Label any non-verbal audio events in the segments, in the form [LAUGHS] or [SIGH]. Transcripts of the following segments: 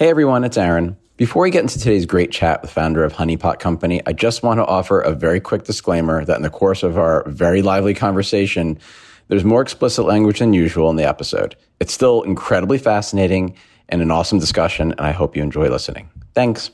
Hey everyone, it's Aaron. Before we get into today's great chat with founder of Honey Pot Company, I just want to offer a very quick disclaimer that in the course of our very lively conversation, there's more explicit language than usual in the episode. It's still incredibly fascinating and an awesome discussion, and I hope you enjoy listening. Thanks.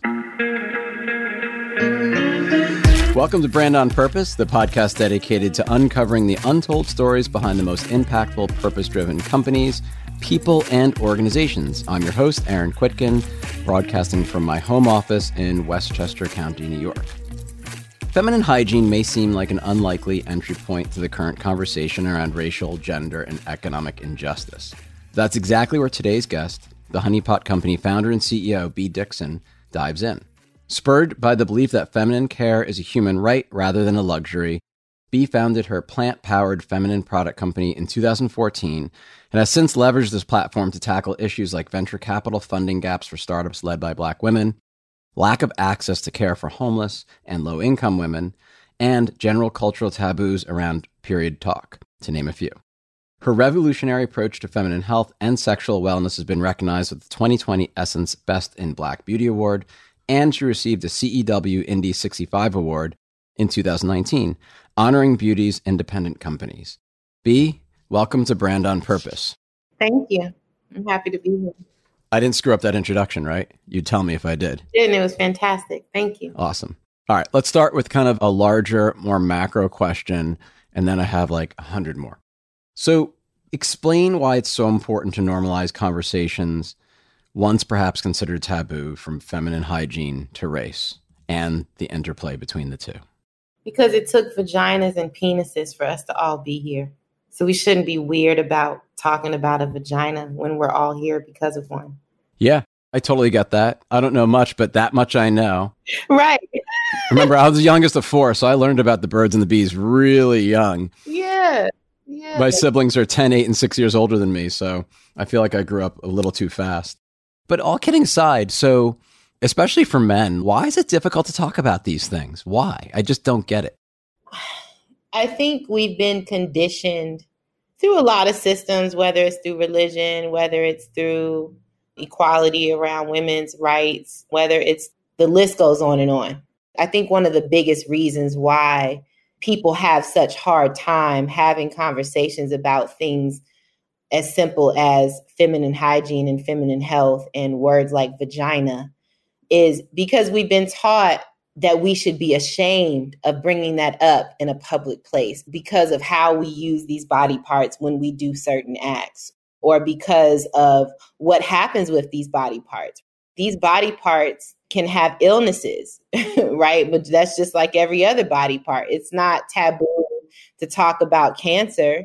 Welcome to Brand on Purpose, the podcast dedicated to uncovering the untold stories behind the most impactful purpose driven companies people, and organizations. I'm your host, Aaron Kwittken, broadcasting from my home office in Westchester County, New York. Feminine hygiene may seem like an unlikely entry point to the current conversation around racial, gender, and economic injustice. That's exactly where today's guest, the Honey Pot Company founder and CEO, Bea Dixon, dives in. Spurred by the belief that feminine care is a human right rather than a luxury, Bea founded her plant powered feminine product company in 2014 and has since leveraged this platform to tackle issues like venture capital funding gaps for startups led by black women, lack of access to care for homeless and low income women, and general cultural taboos around period talk, to name a few. Her revolutionary approach to feminine health and sexual wellness has been recognized with the 2020 Essence Best in Black Beauty Award, and she received a CEW Indy 65 Award in 2019, honoring beauty's independent companies. Bea, Welcome to Brand on Purpose. Thank you. I'm happy to be here. I didn't screw up that introduction, right? You'd tell me if I did. And it was fantastic. Thank you. Awesome. All right, let's start with kind of a larger, more macro question, and then I have like a hundred more. So, explain why it's so important to normalize conversations once perhaps considered taboo from feminine hygiene to race and the interplay between the two. Because it took vaginas and penises for us to all be here. So we shouldn't be weird about talking about a vagina when we're all here because of one. Yeah, I totally get that. I don't know much, but that much I know. Right. [LAUGHS] Remember, I was the youngest of four, so I learned about the birds and the bees really young. Yeah. Yeah. My siblings are 10, 8, and 6 years older than me, so I feel like I grew up a little too fast. But all kidding aside, so especially for men, why is it difficult to talk about these things? Why? I just don't get it. I think we've been conditioned through a lot of systems, whether it's through religion, whether it's through equality around women's rights, whether it's the list goes on and on. I think one of the biggest reasons why people have such hard time having conversations about things as simple as feminine hygiene and feminine health and words like vagina is because we've been taught that we should be ashamed of bringing that up in a public place because of how we use these body parts when we do certain acts or because of what happens with these body parts. These body parts can have illnesses, [LAUGHS] right? But that's just like every other body part. It's not taboo to talk about cancer.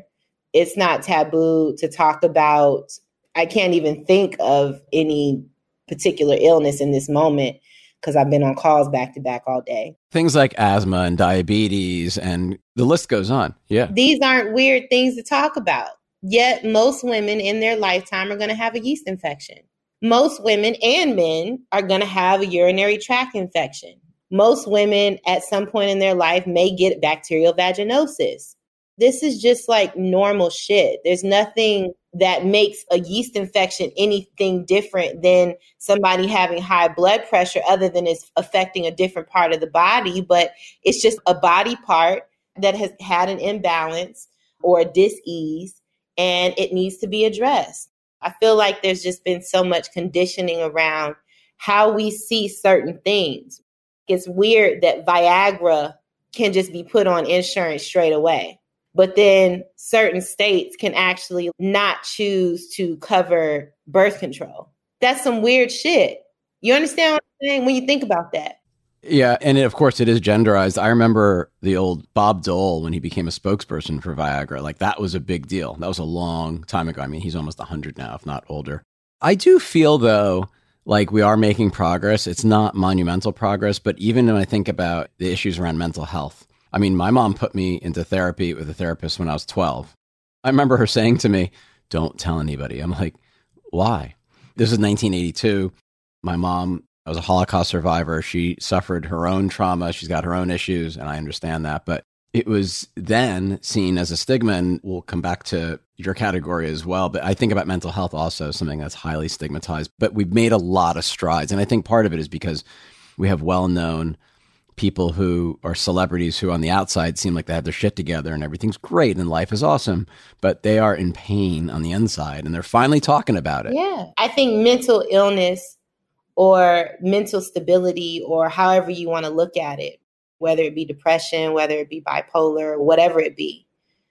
It's not taboo to talk about, I can't even think of any particular illness in this moment because I've been on calls back to back all day. Things like asthma and diabetes, and the list goes on. Yeah. These aren't weird things to talk about. Yet, most women in their lifetime are going to have a yeast infection. Most women and men are going to have a urinary tract infection. Most women at some point in their life may get bacterial vaginosis. This is just like normal shit. There's nothing that makes a yeast infection anything different than somebody having high blood pressure other than it's affecting a different part of the body but it's just a body part that has had an imbalance or a dis-ease and it needs to be addressed. I feel like there's just been so much conditioning around how we see certain things. It's weird that viagra can just be put on insurance straight away but then certain states can actually not choose to cover birth control. That's some weird shit. You understand what I'm saying when you think about that? Yeah, and of course it is genderized. I remember the old Bob Dole when he became a spokesperson for Viagra. Like that was a big deal. That was a long time ago. I mean, he's almost 100 now, if not older. I do feel though like we are making progress. It's not monumental progress, but even when I think about the issues around mental health, I mean, my mom put me into therapy with a therapist when I was 12. I remember her saying to me, Don't tell anybody. I'm like, Why? This is 1982. My mom was a Holocaust survivor. She suffered her own trauma. She's got her own issues, and I understand that. But it was then seen as a stigma and we'll come back to your category as well but i think about mental health also something that's highly stigmatized but we've made a lot of strides and i think part of it is because we have well-known people who are celebrities who on the outside seem like they have their shit together and everything's great and life is awesome but they are in pain on the inside and they're finally talking about it yeah i think mental illness or mental stability or however you want to look at it whether it be depression, whether it be bipolar, whatever it be.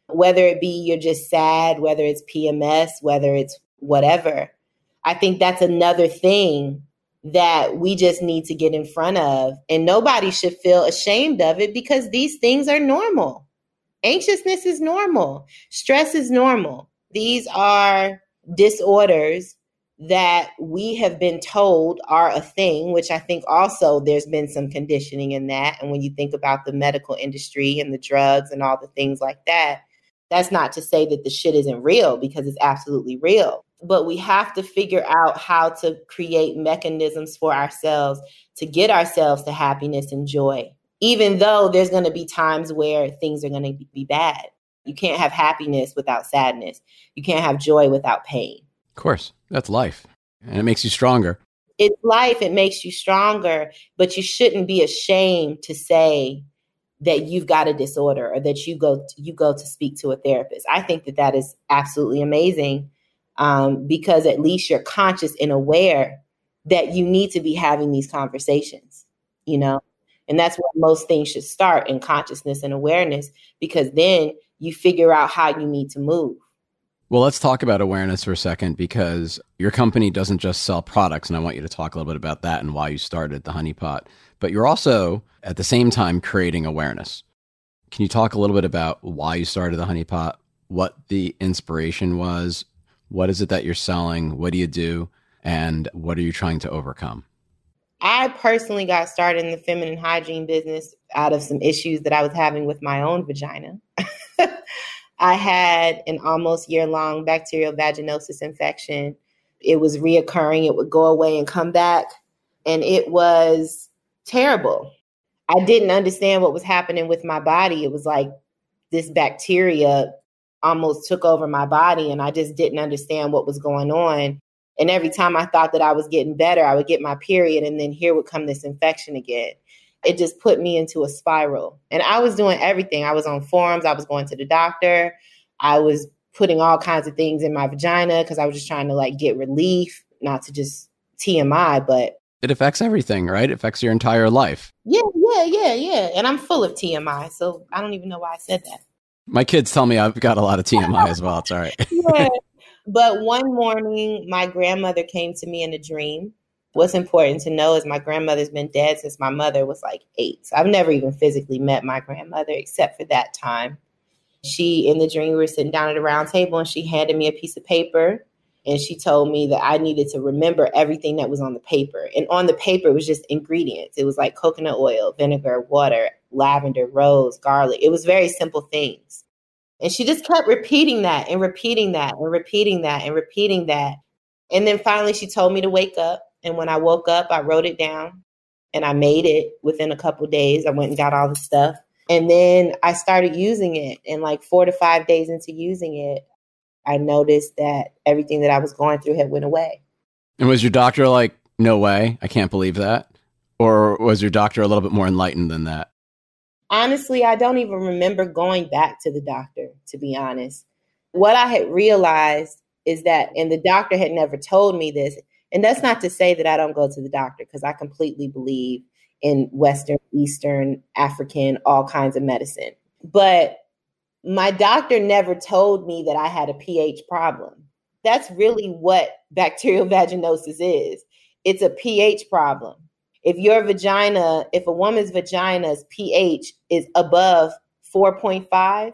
Whether it be you're just sad, whether it's PMS, whether it's whatever. I think that's another thing that we just need to get in front of. And nobody should feel ashamed of it because these things are normal. Anxiousness is normal, stress is normal. These are disorders that we have been told are a thing, which I think also there's been some conditioning in that. And when you think about the medical industry and the drugs and all the things like that, that's not to say that the shit isn't real because it's absolutely real. But we have to figure out how to create mechanisms for ourselves to get ourselves to happiness and joy, even though there's going to be times where things are going to be bad. You can't have happiness without sadness, you can't have joy without pain. Of course, that's life. And it makes you stronger. It's life, it makes you stronger, but you shouldn't be ashamed to say that you've got a disorder or that you go to, you go to speak to a therapist. I think that that is absolutely amazing um, because at least you're conscious and aware that you need to be having these conversations, you know? And that's where most things should start in consciousness and awareness because then you figure out how you need to move. Well, let's talk about awareness for a second because your company doesn't just sell products, and I want you to talk a little bit about that and why you started the Honey Pot. But you're also at the same time creating awareness. Can you talk a little bit about why you started the Honey Pot, what the inspiration was, what is it that you're selling, what do you do, and what are you trying to overcome? I personally got started in the feminine hygiene business out of some issues that I was having with my own vagina. [LAUGHS] I had an almost year long bacterial vaginosis infection. It was reoccurring, it would go away and come back. And it was terrible. I didn't understand what was happening with my body. It was like this bacteria almost took over my body, and I just didn't understand what was going on. And every time I thought that I was getting better, I would get my period, and then here would come this infection again it just put me into a spiral. And I was doing everything. I was on forums, I was going to the doctor, I was putting all kinds of things in my vagina because I was just trying to like get relief, not to just TMI, but it affects everything, right? It affects your entire life. Yeah, yeah, yeah, yeah. And I'm full of TMI, so I don't even know why I said that. My kids tell me I've got a lot of TMI as well. It's all right. [LAUGHS] yeah. But one morning, my grandmother came to me in a dream What's important to know is my grandmother's been dead since my mother was like eight. So I've never even physically met my grandmother except for that time. She, in the dream, we were sitting down at a round table and she handed me a piece of paper and she told me that I needed to remember everything that was on the paper. And on the paper it was just ingredients. It was like coconut oil, vinegar, water, lavender, rose, garlic. It was very simple things. And she just kept repeating that and repeating that and repeating that and repeating that. And then finally she told me to wake up and when I woke up, I wrote it down and I made it within a couple days. I went and got all the stuff. And then I started using it. And like four to five days into using it, I noticed that everything that I was going through had went away. And was your doctor like, no way, I can't believe that? Or was your doctor a little bit more enlightened than that? Honestly, I don't even remember going back to the doctor, to be honest. What I had realized is that, and the doctor had never told me this, and that's not to say that I don't go to the doctor because I completely believe in Western, Eastern, African, all kinds of medicine. But my doctor never told me that I had a pH problem. That's really what bacterial [LAUGHS] vaginosis is it's a pH problem. If your vagina, if a woman's vagina's pH is above 4.5,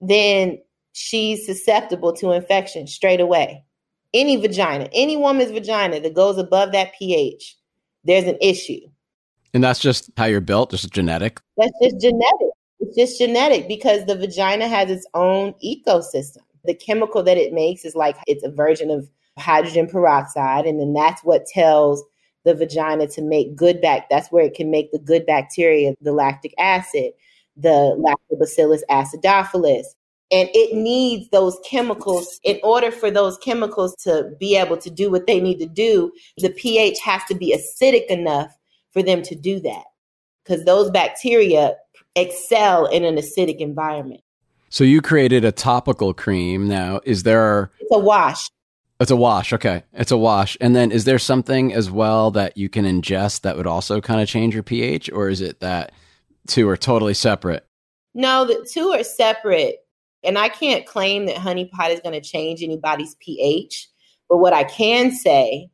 then she's susceptible to infection straight away any vagina, any woman's vagina that goes above that pH, there's an issue. And that's just how you're built, just genetic. That's just genetic. It's just genetic because the vagina has its own ecosystem. The chemical that it makes is like it's a version of hydrogen peroxide, and then that's what tells the vagina to make good back. That's where it can make the good bacteria, the lactic acid. the lactobacillus acidophilus. And it needs those chemicals. In order for those chemicals to be able to do what they need to do, the pH has to be acidic enough for them to do that. Because those bacteria excel in an acidic environment. So you created a topical cream. Now, is there? It's a wash. It's a wash. Okay, it's a wash. And then, is there something as well that you can ingest that would also kind of change your pH, or is it that two are totally separate? No, the two are separate. And I can't claim that honey pot is going to change anybody's pH. But what I can say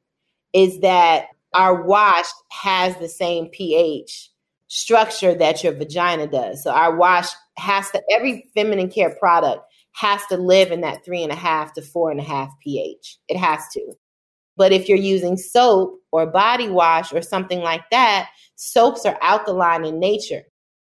is that our wash has the same pH structure that your vagina does. So our wash has to, every feminine care product has to live in that three and a half to four and a half pH. It has to. But if you're using soap or body wash or something like that, soaps are alkaline in nature.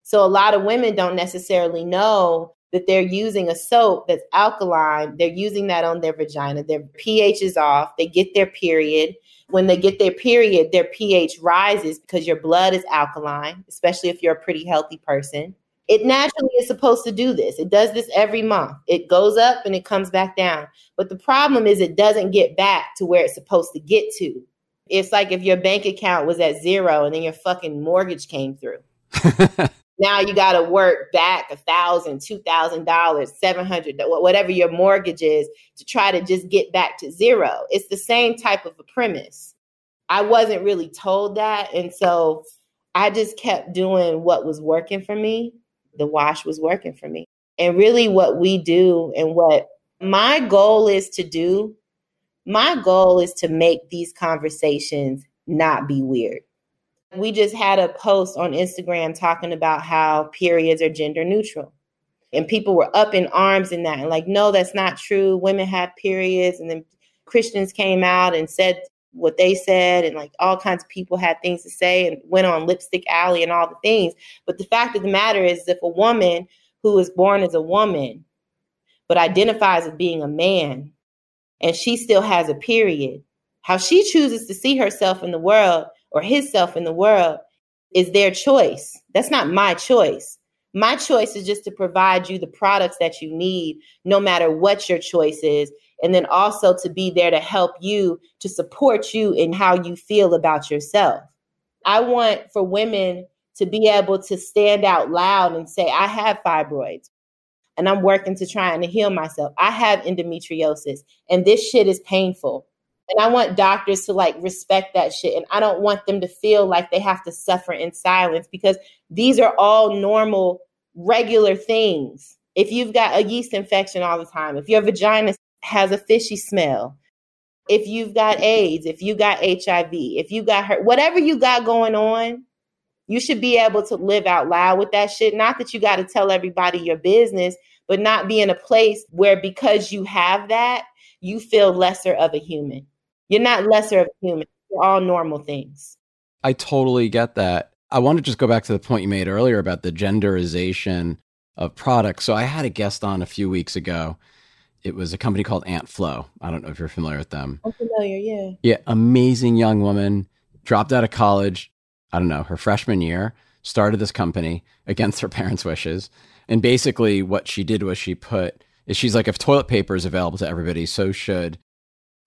So a lot of women don't necessarily know that they're using a soap that's alkaline. They're using that on their vagina. Their pH is off. They get their period. When they get their period, their pH rises because your blood is alkaline, especially if you're a pretty healthy person. It naturally is supposed to do this. It does this every month. It goes up and it comes back down. But the problem is it doesn't get back to where it's supposed to get to. It's like if your bank account was at zero and then your fucking mortgage came through. [LAUGHS] now you got to work back a thousand, two thousand dollars, seven hundred, whatever your mortgage is, to try to just get back to zero. It's the same type of a premise. I wasn't really told that, and so I just kept doing what was working for me. The wash was working for me, and really, what we do and what my goal is to do. My goal is to make these conversations not be weird we just had a post on Instagram talking about how periods are gender neutral. And people were up in arms in that and like, no, that's not true. Women have periods. And then Christians came out and said what they said, and like all kinds of people had things to say and went on Lipstick Alley and all the things. But the fact of the matter is, if a woman who is born as a woman but identifies as being a man and she still has a period, how she chooses to see herself in the world or his self in the world is their choice. That's not my choice. My choice is just to provide you the products that you need, no matter what your choice is. And then also to be there to help you, to support you in how you feel about yourself. I want for women to be able to stand out loud and say, I have fibroids and I'm working to try and heal myself. I have endometriosis and this shit is painful. And I want doctors to like respect that shit. And I don't want them to feel like they have to suffer in silence because these are all normal, regular things. If you've got a yeast infection all the time, if your vagina has a fishy smell, if you've got AIDS, if you got HIV, if you got hurt, whatever you got going on, you should be able to live out loud with that shit. Not that you got to tell everybody your business, but not be in a place where because you have that, you feel lesser of a human. You're not lesser of a human. You're all normal things. I totally get that. I want to just go back to the point you made earlier about the genderization of products. So I had a guest on a few weeks ago. It was a company called Aunt Flow. I don't know if you're familiar with them. I'm familiar, yeah. Yeah, amazing young woman, dropped out of college, I don't know, her freshman year, started this company against her parents' wishes. And basically what she did was she put is she's like if toilet paper is available to everybody, so should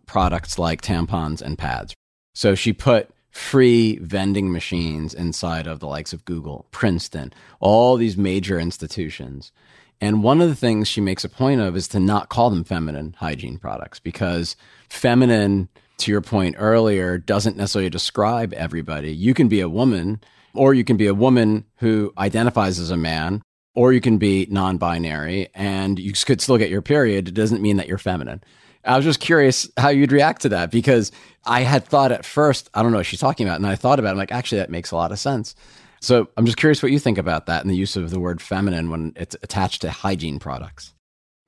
products like tampons and pads. So she put free vending machines inside of the likes of Google, Princeton, all these major institutions. And one of the things she makes a point of is to not call them feminine hygiene products because feminine, to your point earlier, doesn't necessarily describe everybody. You can be a woman, or you can be a woman who identifies as a man, or you can be non binary and you could still get your period. It doesn't mean that you're feminine. I was just curious how you'd react to that because I had thought at first, I don't know what she's talking about. And I thought about it. I'm like, actually, that makes a lot of sense. So I'm just curious what you think about that and the use of the word feminine when it's attached to hygiene products.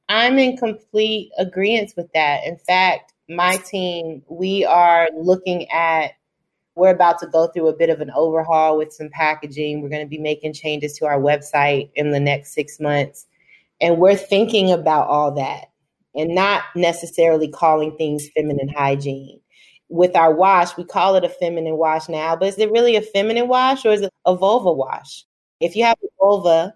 I'm in complete agreement with that. In fact, my team, we are looking at, we're about to go through a bit of an overhaul with some packaging. We're going to be making changes to our website in the next six months. And we're thinking about all that and not necessarily calling things feminine hygiene. With our wash, we call it a feminine wash now, but is it really a feminine wash or is it a vulva wash? If you have a vulva,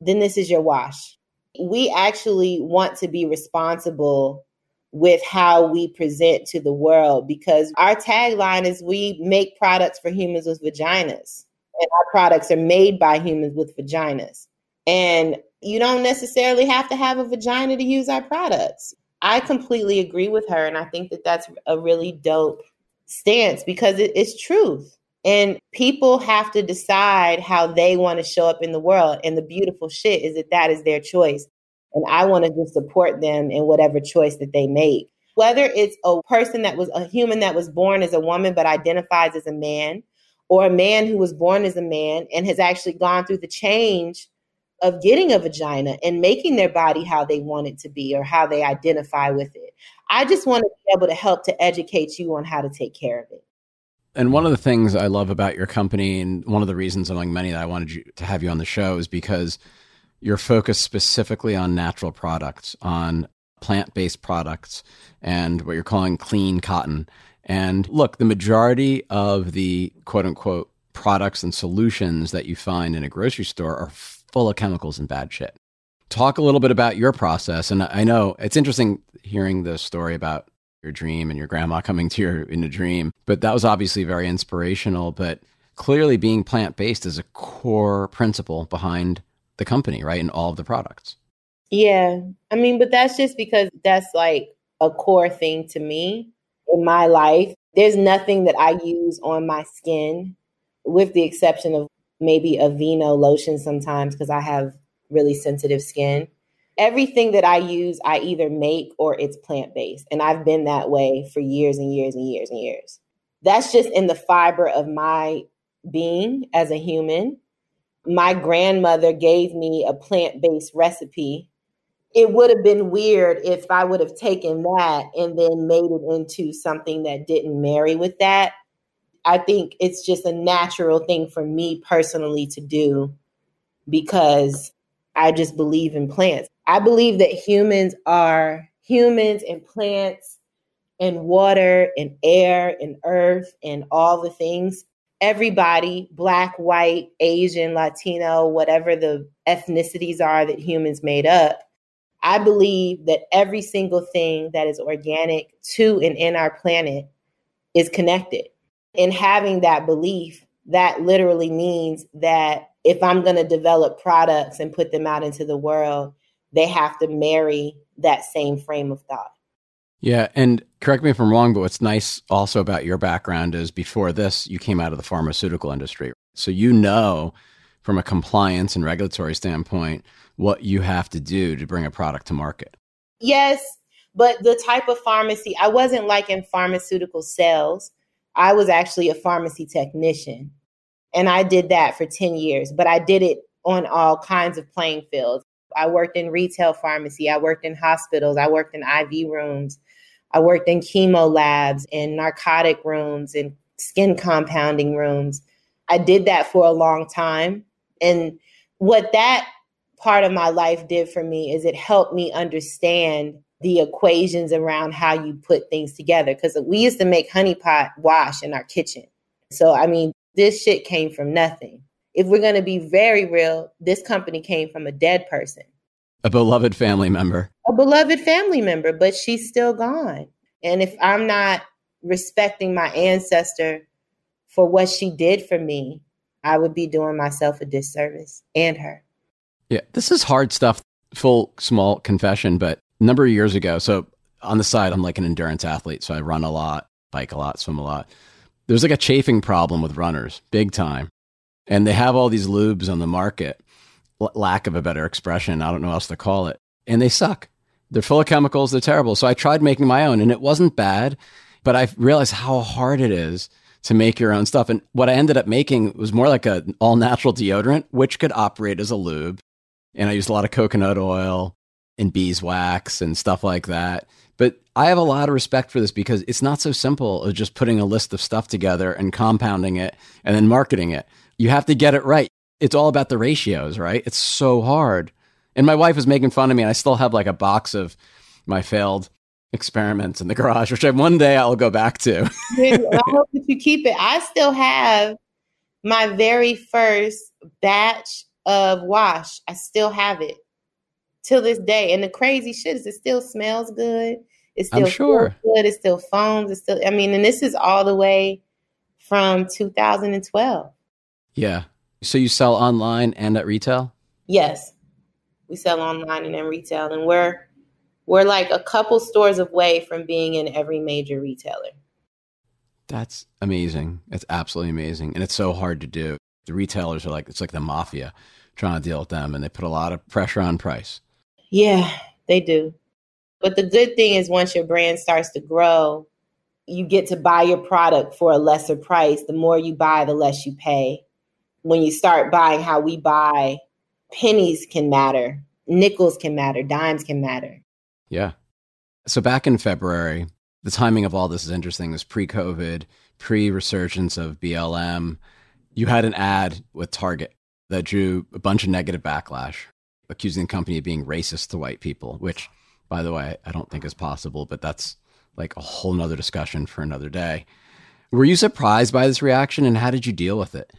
then this is your wash. We actually want to be responsible with how we present to the world because our tagline is we make products for humans with vaginas and our products are made by humans with vaginas. And you don't necessarily have to have a vagina to use our products. I completely agree with her. And I think that that's a really dope stance because it, it's truth. And people have to decide how they want to show up in the world. And the beautiful shit is that that is their choice. And I want to just support them in whatever choice that they make. Whether it's a person that was a human that was born as a woman but identifies as a man, or a man who was born as a man and has actually gone through the change of getting a vagina and making their body how they want it to be or how they identify with it. I just want to be able to help to educate you on how to take care of it. And one of the things I love about your company, and one of the reasons among many that I wanted you to have you on the show, is because you're focused specifically on natural products, on plant based products, and what you're calling clean cotton. And look, the majority of the quote unquote products and solutions that you find in a grocery store are full of chemicals and bad shit. Talk a little bit about your process. And I know it's interesting hearing the story about your dream and your grandma coming to you in a dream, but that was obviously very inspirational. But clearly, being plant based is a core principle behind the company, right? And all of the products. Yeah. I mean, but that's just because that's like a core thing to me in my life. There's nothing that I use on my skin, with the exception of maybe Aveeno lotion sometimes because I have really sensitive skin. Everything that I use, I either make or it's plant based. And I've been that way for years and years and years and years. That's just in the fiber of my being as a human. My grandmother gave me a plant based recipe it would have been weird if I would have taken that and then made it into something that didn't marry with that. I think it's just a natural thing for me personally to do because I just believe in plants. I believe that humans are humans and plants and water and air and earth and all the things. Everybody, black, white, Asian, Latino, whatever the ethnicities are that humans made up, I believe that every single thing that is organic to and in our planet is connected. And having that belief, that literally means that if I'm going to develop products and put them out into the world, they have to marry that same frame of thought. Yeah. And correct me if I'm wrong, but what's nice also about your background is before this, you came out of the pharmaceutical industry. So you know, from a compliance and regulatory standpoint, what you have to do to bring a product to market. Yes, but the type of pharmacy, I wasn't like in pharmaceutical sales. I was actually a pharmacy technician. And I did that for 10 years, but I did it on all kinds of playing fields. I worked in retail pharmacy, I worked in hospitals, I worked in IV rooms, I worked in chemo labs, in narcotic rooms, in skin compounding rooms. I did that for a long time. And what that part of my life did for me is it helped me understand the equations around how you put things together. Because we used to make honey pot wash in our kitchen. So, I mean, this shit came from nothing. If we're going to be very real, this company came from a dead person, a beloved family member, a beloved family member, but she's still gone. And if I'm not respecting my ancestor for what she did for me, I would be doing myself a disservice and her. Yeah, this is hard stuff. Full small confession, but number of years ago, so on the side, I'm like an endurance athlete, so I run a lot, bike a lot, swim a lot. There's like a chafing problem with runners, big time. And they have all these lubes on the market, l- lack of a better expression. I don't know what else to call it. And they suck. They're full of chemicals. They're terrible. So I tried making my own and it wasn't bad, but I realized how hard it is to make your own stuff. And what I ended up making was more like an all natural deodorant, which could operate as a lube and I used a lot of coconut oil and beeswax and stuff like that. But I have a lot of respect for this because it's not so simple as just putting a list of stuff together and compounding it and then marketing it. You have to get it right. It's all about the ratios, right? It's so hard. And my wife was making fun of me, and I still have like a box of my failed experiments in the garage, which I, one day I'll go back to. [LAUGHS] I hope that you keep it. I still have my very first batch of wash. I still have it till this day. And the crazy shit is it still smells good. It still I'm sure. good. It still foams. It's still I mean, and this is all the way from 2012. Yeah. So you sell online and at retail? Yes. We sell online and in retail. And we're we're like a couple stores away from being in every major retailer. That's amazing. It's absolutely amazing. And it's so hard to do. The retailers are like, it's like the mafia trying to deal with them, and they put a lot of pressure on price. Yeah, they do. But the good thing is, once your brand starts to grow, you get to buy your product for a lesser price. The more you buy, the less you pay. When you start buying how we buy, pennies can matter, nickels can matter, dimes can matter. Yeah. So back in February, the timing of all this is interesting. This pre COVID, pre resurgence of BLM. You had an ad with Target that drew a bunch of negative backlash, accusing the company of being racist to white people, which, by the way, I don't think is possible, but that's like a whole nother discussion for another day. Were you surprised by this reaction and how did you deal with it?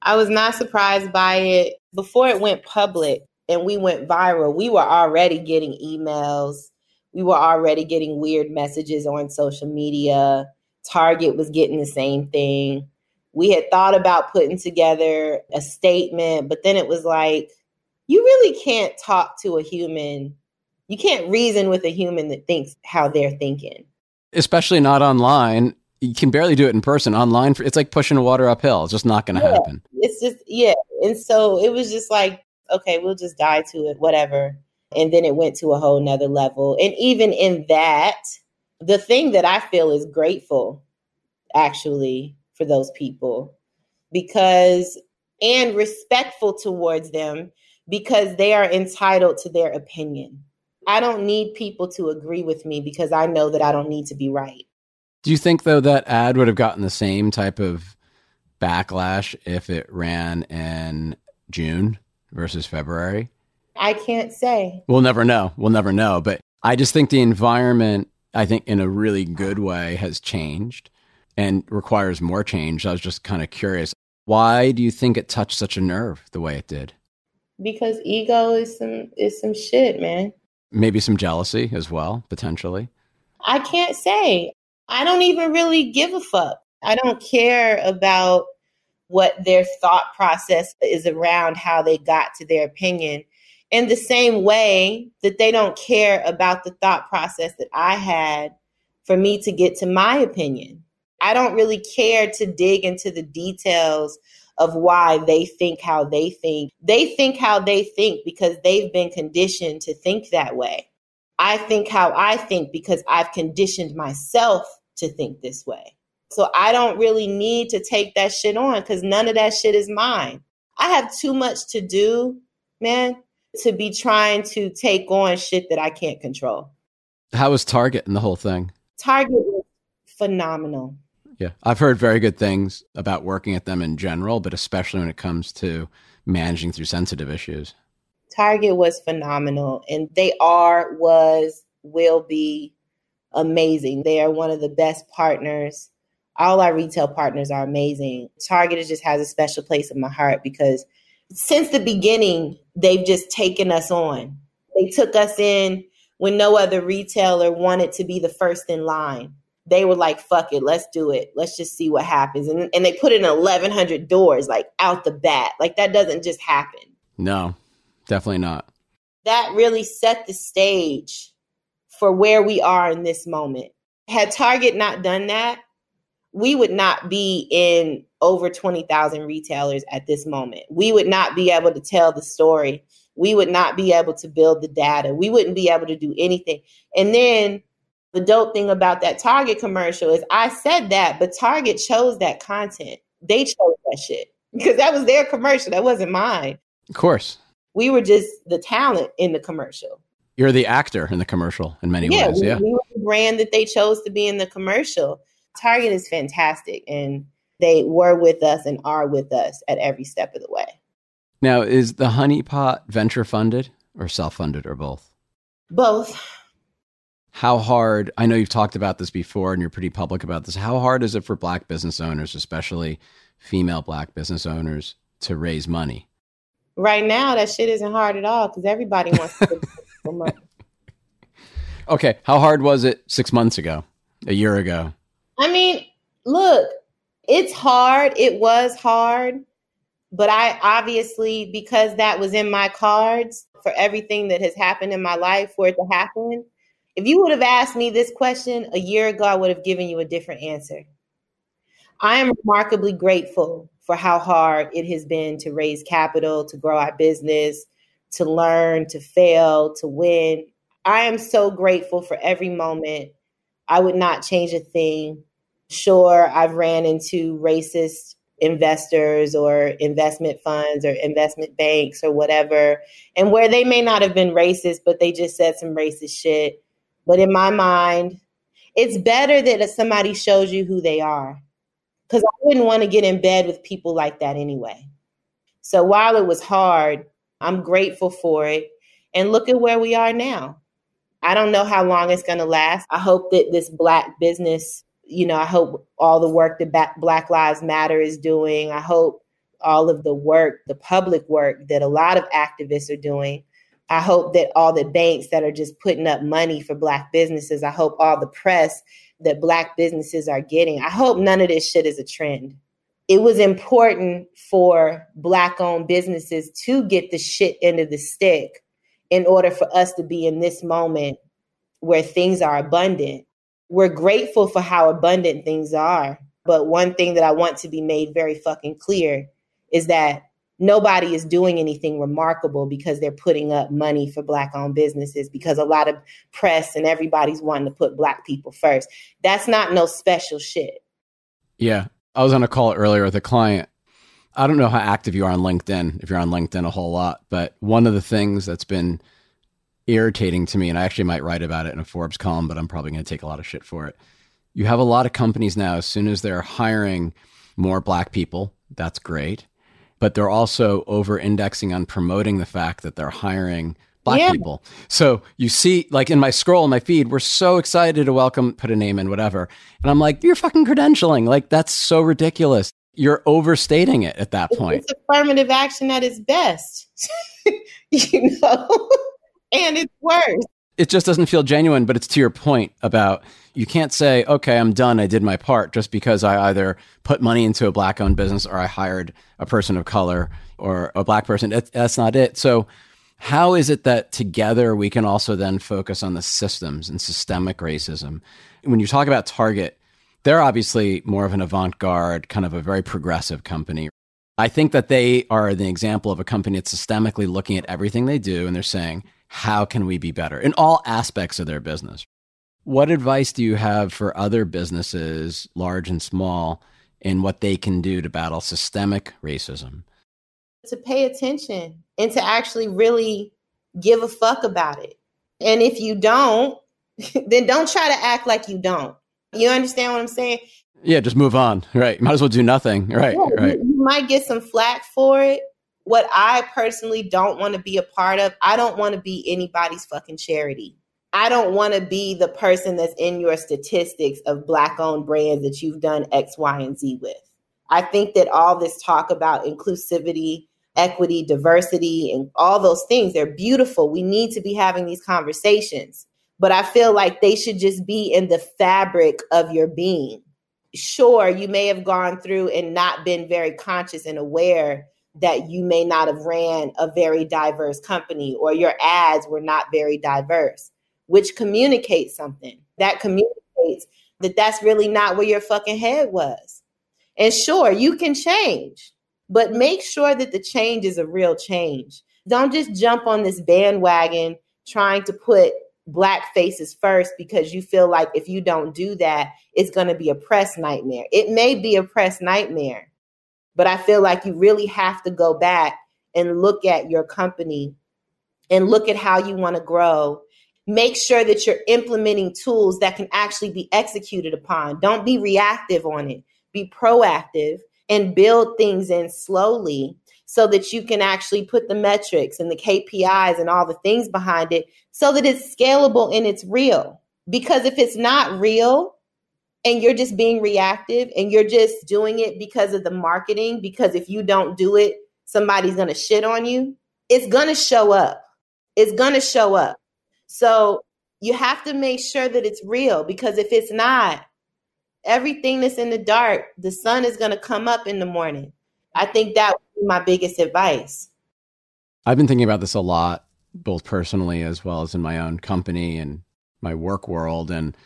I was not surprised by it. Before it went public and we went viral, we were already getting emails we were already getting weird messages on social media. Target was getting the same thing. We had thought about putting together a statement, but then it was like, you really can't talk to a human. You can't reason with a human that thinks how they're thinking. Especially not online. You can barely do it in person. Online, it's like pushing water uphill. It's just not going to yeah, happen. It's just, yeah. And so it was just like, okay, we'll just die to it, whatever. And then it went to a whole nother level. And even in that, the thing that I feel is grateful actually for those people because and respectful towards them because they are entitled to their opinion. I don't need people to agree with me because I know that I don't need to be right. Do you think though that ad would have gotten the same type of backlash if it ran in June versus February? I can't say. We'll never know. We'll never know. But I just think the environment, I think in a really good way, has changed and requires more change. I was just kind of curious. Why do you think it touched such a nerve the way it did? Because ego is some is some shit, man. Maybe some jealousy as well, potentially. I can't say. I don't even really give a fuck. I don't care about what their thought process is around how they got to their opinion in the same way that they don't care about the thought process that I had for me to get to my opinion. I don't really care to dig into the details of why they think how they think. They think how they think because they've been conditioned to think that way. I think how I think because I've conditioned myself to think this way. So I don't really need to take that shit on because none of that shit is mine. I have too much to do, man, to be trying to take on shit that I can't control. How was Target and the whole thing? Target was phenomenal. Yeah, I've heard very good things about working at them in general, but especially when it comes to managing through sensitive issues. Target was phenomenal, and they are, was, will be amazing. They are one of the best partners. All our retail partners are amazing. Target just has a special place in my heart because since the beginning, they've just taken us on. They took us in when no other retailer wanted to be the first in line. They were like, fuck it, let's do it. Let's just see what happens. And, and they put in 1,100 doors, like out the bat. Like that doesn't just happen. No, definitely not. That really set the stage for where we are in this moment. Had Target not done that, we would not be in over 20,000 retailers at this moment. We would not be able to tell the story. We would not be able to build the data. We wouldn't be able to do anything. And then the dope thing about that Target commercial is I said that, but Target chose that content. They chose that shit [LAUGHS] because that was their commercial. That wasn't mine. Of course. We were just the talent in the commercial. You're the actor in the commercial in many yeah, ways. We, yeah. We were the brand that they chose to be in the commercial. Target is fantastic. And they were with us and are with us at every step of the way. Now, is the Honey Pot venture funded or self funded or both? Both. How hard, I know you've talked about this before and you're pretty public about this. How hard is it for Black business owners, especially female Black business owners, to raise money? Right now, that shit isn't hard at all because everybody wants to money. [LAUGHS] Okay, how hard was it six months ago, a year ago? I mean, look, it's hard. It was hard. But I obviously, because that was in my cards for everything that has happened in my life for it to happen, if you would have asked me this question a year ago, I would have given you a different answer. I am remarkably grateful for how hard it has been to raise capital, to grow our business, to learn, to fail, to win. I am so grateful for every moment. I would not change a thing. Sure, I've ran into racist investors or investment funds or investment banks or whatever, and where they may not have been racist, but they just said some racist shit. But in my mind, it's better that somebody shows you who they are because I wouldn't want to get in bed with people like that anyway. So while it was hard, I'm grateful for it. And look at where we are now. I don't know how long it's going to last. I hope that this Black business you know, I hope all the work that Black Lives Matter is doing, I hope all of the work, the public work that a lot of activists are doing. I hope that all the banks that are just putting up money for Black businesses, I hope all the press that Black businesses are getting, I hope none of this shit is a trend. It was important for Black owned businesses to get the shit into the stick in order for us to be in this moment where things are abundant we're grateful for how abundant things are. But one thing that I want to be made very fucking clear is that nobody is doing anything remarkable because they're putting up money for black owned businesses because a lot of press and everybody's wanting to put black people first. That's not no special shit. Yeah. I was on a call earlier with a client. I don't know how active you are on LinkedIn, if you're on LinkedIn a whole lot, but one of the things that's been irritating to me, and I actually might write about it in a Forbes column, but I'm probably going to take a lot of shit for it. You have a lot of companies now, as soon as they're hiring more black people, that's great. But they're also over indexing on promoting the fact that they're hiring black yeah. people. So you see, like in my scroll in my feed, we're so excited to welcome, put a name in, whatever. And I'm like, you're fucking credentialing. Like, that's so ridiculous. You're overstating it at that point. It's affirmative action at its best. [LAUGHS] you know? [LAUGHS] and it's worse. It just doesn't feel genuine, but it's to your point about you can't say, okay, I'm done. I did my part just because I either put money into a black owned business or I hired a person of color or a black person. that's not it. So, how is it that together we can also then focus on the systems and systemic racism? When you talk about Target, they're obviously more of an avant garde, kind of a very progressive company. I think that they are the example of a company that's systemically looking at everything they do and they're saying, how can we be better in all aspects of their business? What advice do you have for other businesses, large and small, in what they can do to battle systemic racism? To pay attention and to actually really give a fuck about it. And if you don't, [LAUGHS] then don't try to act like you don't. You understand what I'm saying? Yeah, just move on. [LAUGHS] Right. Might as well do nothing. Right. Yeah, right. You, you might get some flack for it, what I personally don't want to be a part of, I don't want to be anybody's fucking charity. I don't want to be the person that's in your statistics of black owned brands that you've done X, Y, and Z with. I think that all this talk about inclusivity, equity, diversity, and all those things, they're beautiful. We need to be having these conversations. But I feel like they should just be in the fabric of your being. Sure, you may have gone through and not been very conscious and aware that you may not have ran a very diverse company or your ads were not very diverse, which communicates something. That communicates that that's really not where your fucking head was. And sure, you can change, but make sure that the change is a real change. Don't just jump on this bandwagon trying to put black faces first because you feel like if you don't do that, it's going to be a press nightmare. It may be a press nightmare, but I feel like you really have to go back and look at your company and look at how you want to grow. Make sure that you're implementing tools that can actually be executed upon. Don't be reactive on it, be proactive and build things in slowly so that you can actually put the metrics and the KPIs and all the things behind it so that it's scalable and it's real. Because if it's not real, and you're just being reactive and you're just doing it because of the marketing because if you don't do it somebody's to shit on you, it's to show up. It's to show up. So you have to make sure that it's real because if it's not, everything that's in the dark, the sun is going to come up in the morning. I think that would be my biggest advice. I've been thinking about this a lot, both personally as well as in my own company and my work world. And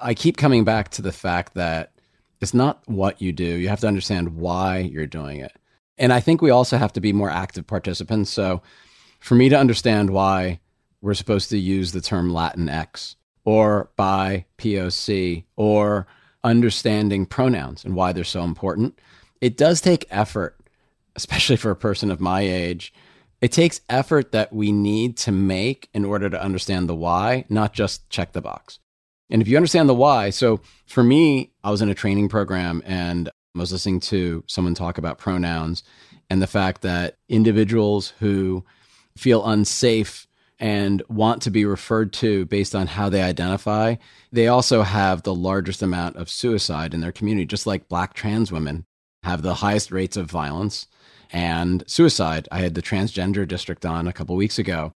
I keep coming back to the fact that it's not what you do. You have to understand why you're doing it. And I think we also have to be more active participants. So for me to understand why we're supposed to use the term Latinx or by POC or understanding pronouns and why they're so important, it does take effort, especially for a person of my age. It takes effort that we need to make in order to understand the why, not just check the box. And if you understand the why, so for me, I was in a training program and I was listening to someone talk about pronouns and the fact that individuals who feel unsafe and want to be referred to based on how they identify, they also have the largest amount of suicide in their community, just like black trans women have the highest rates of violence and suicide. I had the transgender district on a couple weeks ago.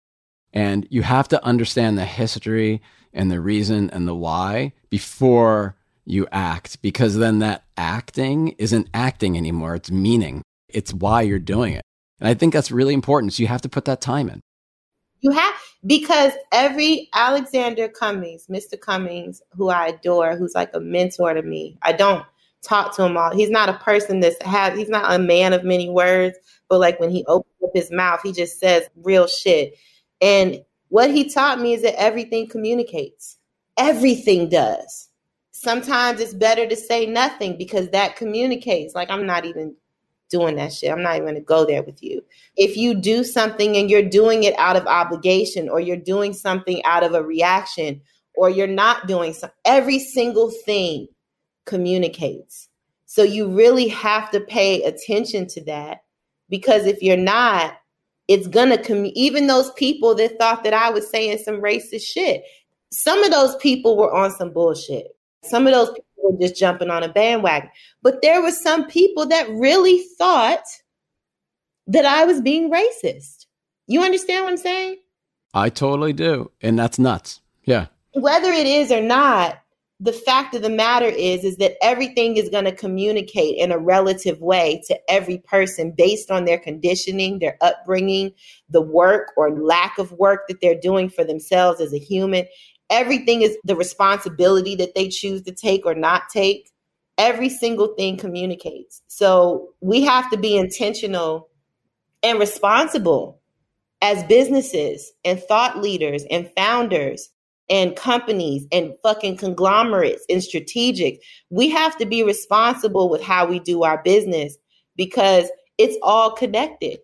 And you have to understand the history and the reason and the why before you act, because then that acting isn't acting anymore. It's meaning. It's why you're doing it. And I think that's really important. So you have to put that time in. You have because every Alexander Cummings, Mr. Cummings, who I adore, who's like a mentor to me. I don't talk to him all. He's not a person that's has he's not a man of many words, but like when he opens up his mouth, he just says real shit. And what he taught me is that everything communicates. Everything does. Sometimes it's better to say nothing because that communicates. Like I'm not even doing that shit. I'm not even going to go there with you. If you do something and you're doing it out of obligation or you're doing something out of a reaction or you're not doing some every single thing communicates. So you really have to pay attention to that because if you're not, it's gonna come. Even those people that thought that I was saying some racist shit, some of those people were on some bullshit. Some of those were just jumping on a bandwagon. But there were some people that really thought that I was being racist. You understand what I'm saying? I totally do. And that's nuts. Yeah. Whether it is or not, the fact of the matter is is that everything is going to communicate in a relative way to every person based on their conditioning their upbringing the work or lack of work that they're doing for themselves as a human everything is the responsibility that they choose to take or not take every single thing communicates so we have to be intentional and responsible as businesses and thought leaders and founders and companies and fucking conglomerates and strategic. We have to be responsible with how we do our business because it's all connected.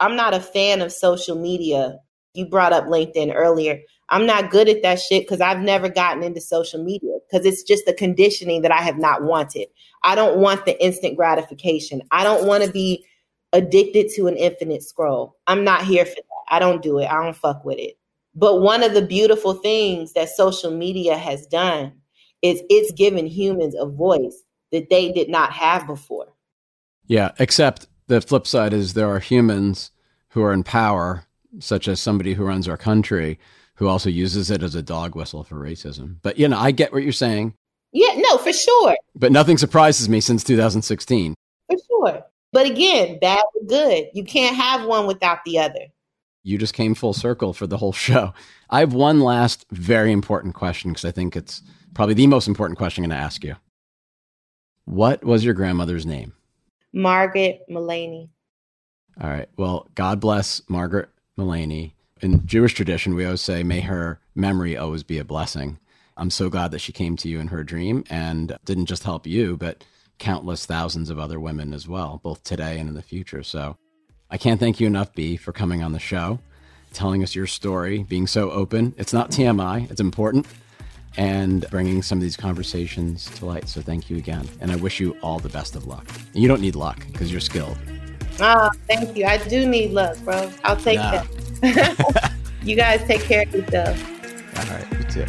I'm not a fan of social media. You brought up LinkedIn earlier. I'm not good at that shit because I've never gotten into social media because it's just the conditioning that I have not wanted. I don't want the instant gratification. I don't want to be addicted to an infinite scroll. I'm not here for that. I don't do it. I don't fuck with it. But one of the beautiful things that social media has done is it's given humans a voice that they did not have before. Yeah, except the flip side is there are humans who are in power, such as somebody who runs our country, who also uses it as a dog whistle for racism. But, you know, I get what you're saying. Yeah, no, for sure. But nothing surprises me since 2016. For sure. But again, bad or good. You can't have one without the other you just came full circle for the whole [LAUGHS] show. I have one last very important question because I think it's probably the most important question I'm going to ask you. What was your grandmother's name? Margaret Mullaney. All right. Well, God bless Margaret Mullaney. In Jewish tradition, we always say, may her memory always be a blessing. I'm so glad that she came to you in her dream and didn't just help you, but countless thousands of other women as well, both today and in the future. So I can't thank you enough, Bea, for coming on the show, telling us your story, being so open. It's not TMI, it's important, and bringing some of these conversations to light. So thank you again. And I wish you all the best of luck. And you don't need luck because you're skilled. Oh, thank you. I do need luck, bro. I'll take nah. that. [LAUGHS] you guys take care of yourself. All right, you too.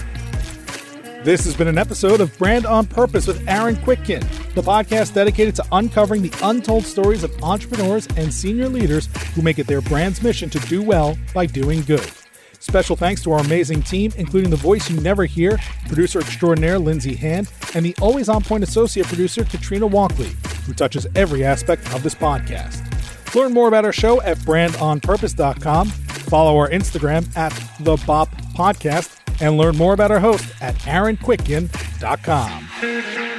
This has been an episode of Brand on Purpose with Aaron Kwittken. the podcast dedicated to uncovering the untold stories of entrepreneurs and senior leaders who make it their brand's mission to do well by doing good. Special thanks to our amazing team, including the voice you never hear, producer extraordinaire Lindsay Hand, and the always on point associate producer Katrina Walkley, who touches every aspect of this podcast. Learn more about our show at brandonpurpose.com, follow our Instagram at the Bop Podcast, and learn more about our host at aaronkwittken.com.